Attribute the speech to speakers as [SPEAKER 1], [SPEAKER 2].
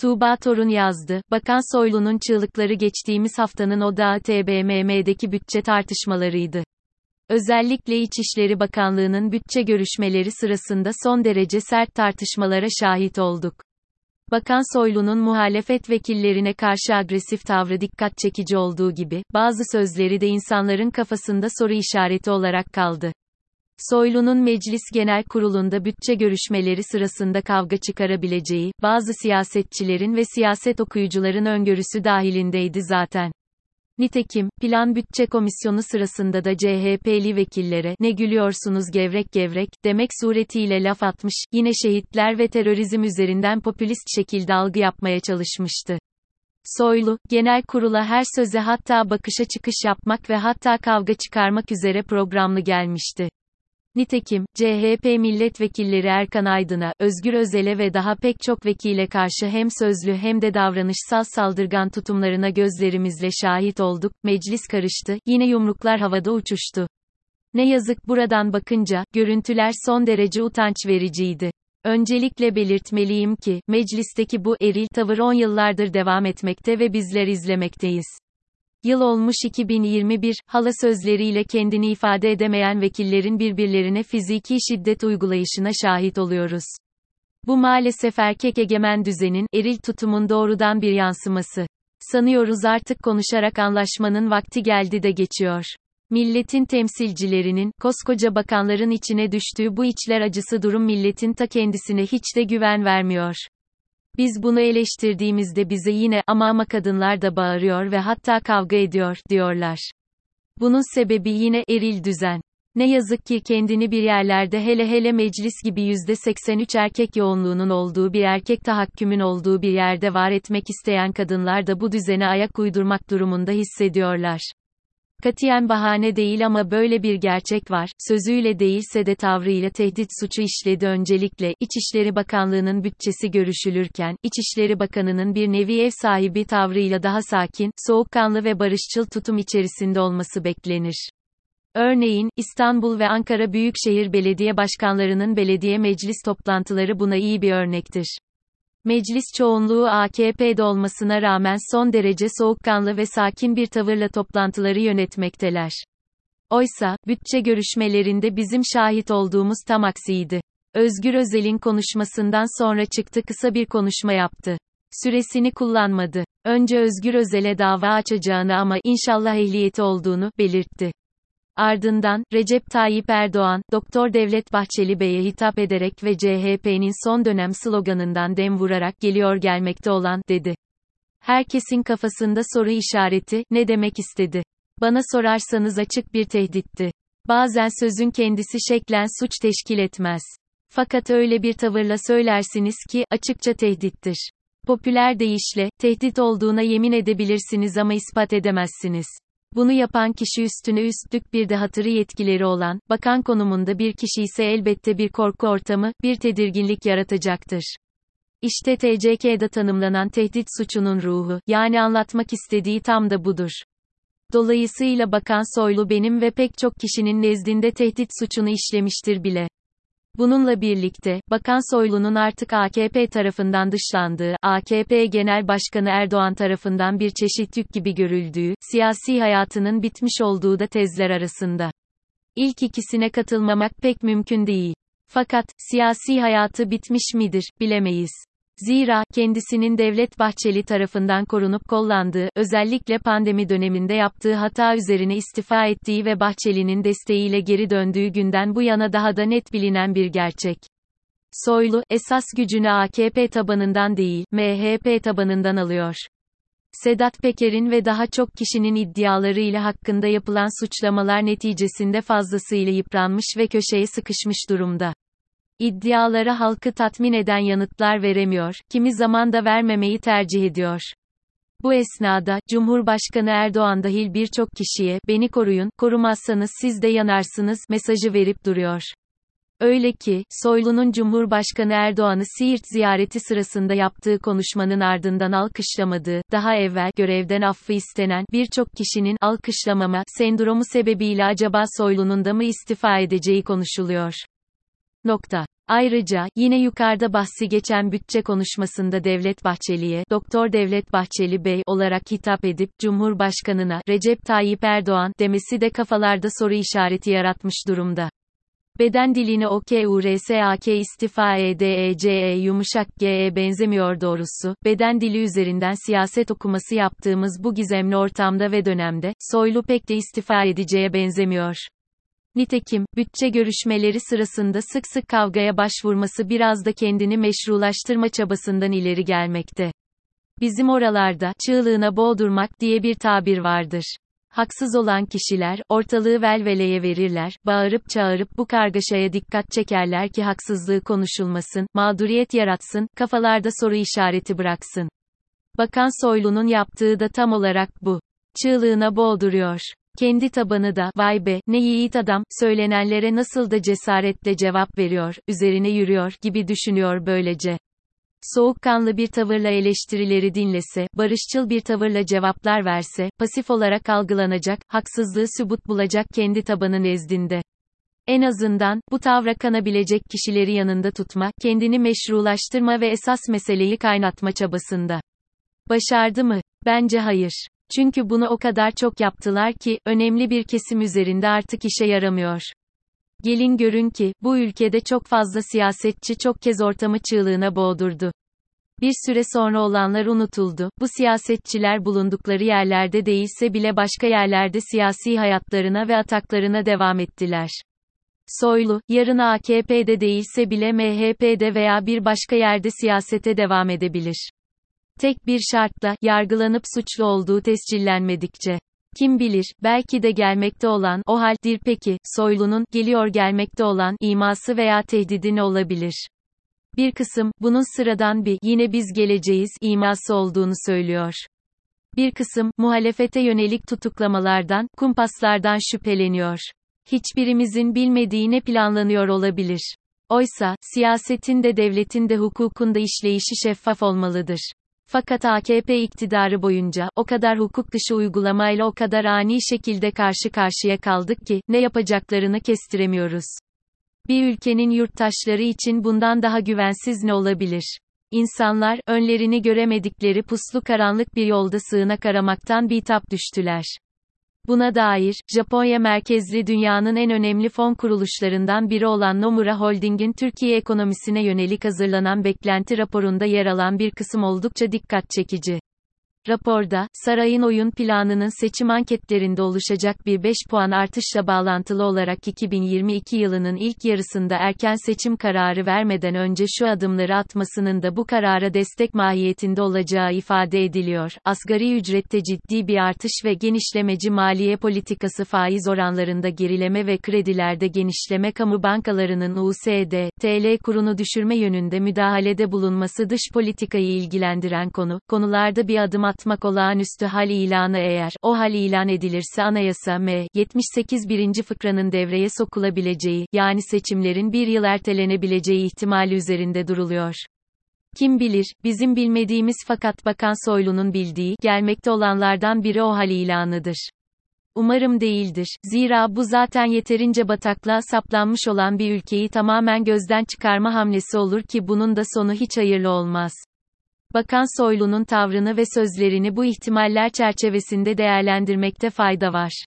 [SPEAKER 1] Tuğba Torun yazdı, Bakan Soylu'nun çığlıkları geçtiğimiz haftanın odağı TBMM'deki bütçe tartışmalarıydı. Özellikle İçişleri Bakanlığı'nın bütçe görüşmeleri sırasında son derece sert tartışmalara şahit olduk. Bakan Soylu'nun muhalefet vekillerine karşı agresif tavrı dikkat çekici olduğu gibi, bazı sözleri de insanların kafasında soru işareti olarak kaldı. Soylu'nun Meclis Genel Kurulu'nda bütçe görüşmeleri sırasında kavga çıkarabileceği, bazı siyasetçilerin ve siyaset okuyucuların öngörüsü dahilindeydi zaten. Nitekim, Plan Bütçe Komisyonu sırasında da CHP'li vekillere, ne gülüyorsunuz gevrek gevrek, demek suretiyle laf atmış, yine şehitler ve terörizm üzerinden popülist şekilde algı yapmaya çalışmıştı. Soylu, genel kurula her söze hatta bakışa çıkış yapmak ve hatta kavga çıkarmak üzere programlı gelmişti. Nitekim, CHP milletvekilleri Erkan Aydın'a, Özgür Özel'e ve daha pek çok vekile karşı hem sözlü hem de davranışsal saldırgan tutumlarına gözlerimizle şahit olduk, meclis karıştı, yine yumruklar havada uçuştu. Ne yazık buradan bakınca, görüntüler son derece utanç vericiydi. Öncelikle belirtmeliyim ki, meclisteki bu eril tavır 10 yıllardır devam etmekte ve bizler izlemekteyiz. Yıl olmuş 2021, hala sözleriyle kendini ifade edemeyen vekillerin birbirlerine fiziki şiddet uygulayışına şahit oluyoruz. Bu maalesef erkek egemen düzenin, eril tutumun doğrudan bir yansıması. Sanıyoruz artık konuşarak anlaşmanın vakti geldi de geçiyor. Milletin temsilcilerinin, koskoca bakanların içine düştüğü bu içler acısı durum milletin ta kendisine hiç de güven vermiyor. Biz bunu eleştirdiğimizde bize yine ama ama kadınlar da bağırıyor ve hatta kavga ediyor diyorlar. Bunun sebebi yine eril düzen. Ne yazık ki kendini bir yerlerde hele hele meclis gibi %83 erkek yoğunluğunun olduğu bir erkek tahakkümün olduğu bir yerde var etmek isteyen kadınlar da bu düzene ayak uydurmak durumunda hissediyorlar. Katiyen bahane değil ama böyle bir gerçek var, sözüyle değilse de tavrıyla tehdit suçu işledi öncelikle, İçişleri Bakanlığı'nın bütçesi görüşülürken, İçişleri Bakanı'nın bir nevi ev sahibi tavrıyla daha sakin, soğukkanlı ve barışçıl tutum içerisinde olması beklenir. Örneğin, İstanbul ve Ankara Büyükşehir Belediye Başkanlarının belediye meclis toplantıları buna iyi bir örnektir. Meclis çoğunluğu AKP'de olmasına rağmen son derece soğukkanlı ve sakin bir tavırla toplantıları yönetmekteler. Oysa, bütçe görüşmelerinde bizim şahit olduğumuz tam aksiydi. Özgür Özel'in konuşmasından sonra çıktı kısa bir konuşma yaptı. Süresini kullanmadı. Önce Özgür Özel'e dava açacağını ama inşallah ehliyeti olduğunu belirtti. Ardından, Recep Tayyip Erdoğan, Doktor Devlet Bahçeli Bey'e hitap ederek ve CHP'nin son dönem sloganından dem vurarak geliyor gelmekte olan, dedi. Herkesin kafasında soru işareti, ne demek istedi? Bana sorarsanız açık bir tehditti. Bazen sözün kendisi şeklen suç teşkil etmez. Fakat öyle bir tavırla söylersiniz ki, açıkça tehdittir. Popüler deyişle, tehdit olduğuna yemin edebilirsiniz ama ispat edemezsiniz. Bunu yapan kişi üstüne üstlük bir de hatırı yetkileri olan, bakan konumunda bir kişi ise elbette bir korku ortamı, bir tedirginlik yaratacaktır. İşte TCK'da tanımlanan tehdit suçunun ruhu, yani anlatmak istediği tam da budur. Dolayısıyla Bakan Soylu benim ve pek çok kişinin nezdinde tehdit suçunu işlemiştir bile. Bununla birlikte, Bakan Soylu'nun artık AKP tarafından dışlandığı, AKP Genel Başkanı Erdoğan tarafından bir çeşit yük gibi görüldüğü, siyasi hayatının bitmiş olduğu da tezler arasında. İlk ikisine katılmamak pek mümkün değil. Fakat, siyasi hayatı bitmiş midir, bilemeyiz. Zira, kendisinin Devlet Bahçeli tarafından korunup kollandığı, özellikle pandemi döneminde yaptığı hata üzerine istifa ettiği ve Bahçeli'nin desteğiyle geri döndüğü günden bu yana daha da net bilinen bir gerçek. Soylu, esas gücünü AKP tabanından değil, MHP tabanından alıyor. Sedat Peker'in ve daha çok kişinin iddialarıyla hakkında yapılan suçlamalar neticesinde fazlasıyla yıpranmış ve köşeye sıkışmış durumda. İddialara halkı tatmin eden yanıtlar veremiyor, kimi zaman da vermemeyi tercih ediyor. Bu esnada, Cumhurbaşkanı Erdoğan dahil birçok kişiye, beni koruyun, korumazsanız siz de yanarsınız, mesajı verip duruyor. Öyle ki, Soylu'nun Cumhurbaşkanı Erdoğan'ı Siirt ziyareti sırasında yaptığı konuşmanın ardından alkışlamadığı, daha evvel görevden affı istenen birçok kişinin alkışlamama sendromu sebebiyle acaba Soylu'nun da mı istifa edeceği konuşuluyor. Nokta. Ayrıca, yine yukarıda bahsi geçen bütçe konuşmasında Devlet Bahçeli'ye, Doktor Devlet Bahçeli Bey olarak hitap edip, Cumhurbaşkanına, Recep Tayyip Erdoğan, demesi de kafalarda soru işareti yaratmış durumda. Beden diline OKURSAK istifa EDECE e yumuşak GE benzemiyor doğrusu, beden dili üzerinden siyaset okuması yaptığımız bu gizemli ortamda ve dönemde, Soylu pek de istifa edeceğe benzemiyor. Nitekim, bütçe görüşmeleri sırasında sık sık kavgaya başvurması biraz da kendini meşrulaştırma çabasından ileri gelmekte. Bizim oralarda, çığlığına boğdurmak diye bir tabir vardır. Haksız olan kişiler, ortalığı velveleye verirler, bağırıp çağırıp bu kargaşaya dikkat çekerler ki haksızlığı konuşulmasın, mağduriyet yaratsın, kafalarda soru işareti bıraksın. Bakan Soylu'nun yaptığı da tam olarak bu. Çığlığına boğduruyor. Kendi tabanı da, vay be, ne yiğit adam, söylenenlere nasıl da cesaretle cevap veriyor, üzerine yürüyor, gibi düşünüyor böylece. Soğukkanlı bir tavırla eleştirileri dinlese, barışçıl bir tavırla cevaplar verse, pasif olarak algılanacak, haksızlığı sübut bulacak kendi tabanı nezdinde. En azından, bu tavra kanabilecek kişileri yanında tutma, kendini meşrulaştırma ve esas meseleyi kaynatma çabasında. Başardı mı? Bence hayır. Çünkü bunu o kadar çok yaptılar ki, önemli bir kesim üzerinde artık işe yaramıyor. Gelin görün ki, bu ülkede çok fazla siyasetçi çok kez ortamı çığlığına boğdurdu. Bir süre sonra olanlar unutuldu. Bu siyasetçiler bulundukları yerlerde değilse bile başka yerlerde siyasi hayatlarına ve ataklarına devam ettiler. Soylu, yarın AKP'de değilse bile MHP'de veya bir başka yerde siyasete devam edebilir. Tek bir şartla, yargılanıp suçlu olduğu tescillenmedikçe. Kim bilir, belki de gelmekte olan, o haldir peki, soylunun, geliyor gelmekte olan, iması veya tehdidi ne olabilir? Bir kısım, bunun sıradan bir, yine biz geleceğiz, iması olduğunu söylüyor. Bir kısım, muhalefete yönelik tutuklamalardan, kumpaslardan şüpheleniyor. Hiçbirimizin bilmediği ne planlanıyor olabilir. Oysa, siyasetin de devletin de hukukun da işleyişi şeffaf olmalıdır. Fakat AKP iktidarı boyunca, o kadar hukuk dışı uygulamayla o kadar ani şekilde karşı karşıya kaldık ki, ne yapacaklarını kestiremiyoruz. Bir ülkenin yurttaşları için bundan daha güvensiz ne olabilir? İnsanlar, önlerini göremedikleri puslu karanlık bir yolda sığınak aramaktan bitap düştüler. Buna dair, Japonya merkezli dünyanın en önemli fon kuruluşlarından biri olan Nomura Holding'in Türkiye ekonomisine yönelik hazırlanan beklenti raporunda yer alan bir kısım oldukça dikkat çekici. Raporda, sarayın oyun planının seçim anketlerinde oluşacak bir 5 puan artışla bağlantılı olarak 2022 yılının ilk yarısında erken seçim kararı vermeden önce şu adımları atmasının da bu karara destek mahiyetinde olacağı ifade ediliyor. Asgari ücrette ciddi bir artış ve genişlemeci maliye politikası faiz oranlarında gerileme ve kredilerde genişleme kamu bankalarının USD, TL kurunu düşürme yönünde müdahalede bulunması dış politikayı ilgilendiren konu. Konularda bir adım atmak olağanüstü hal ilanı eğer, o hal ilan edilirse anayasa M, 78 birinci fıkranın devreye sokulabileceği, yani seçimlerin bir yıl ertelenebileceği ihtimali üzerinde duruluyor. Kim bilir, bizim bilmediğimiz fakat Bakan Soylu'nun bildiği, gelmekte olanlardan biri o hal ilanıdır. Umarım değildir. Zira bu zaten yeterince bataklığa saplanmış olan bir ülkeyi tamamen gözden çıkarma hamlesi olur ki bunun da sonu hiç hayırlı olmaz. Bakan Soylu'nun tavrını ve sözlerini bu ihtimaller çerçevesinde değerlendirmekte fayda var.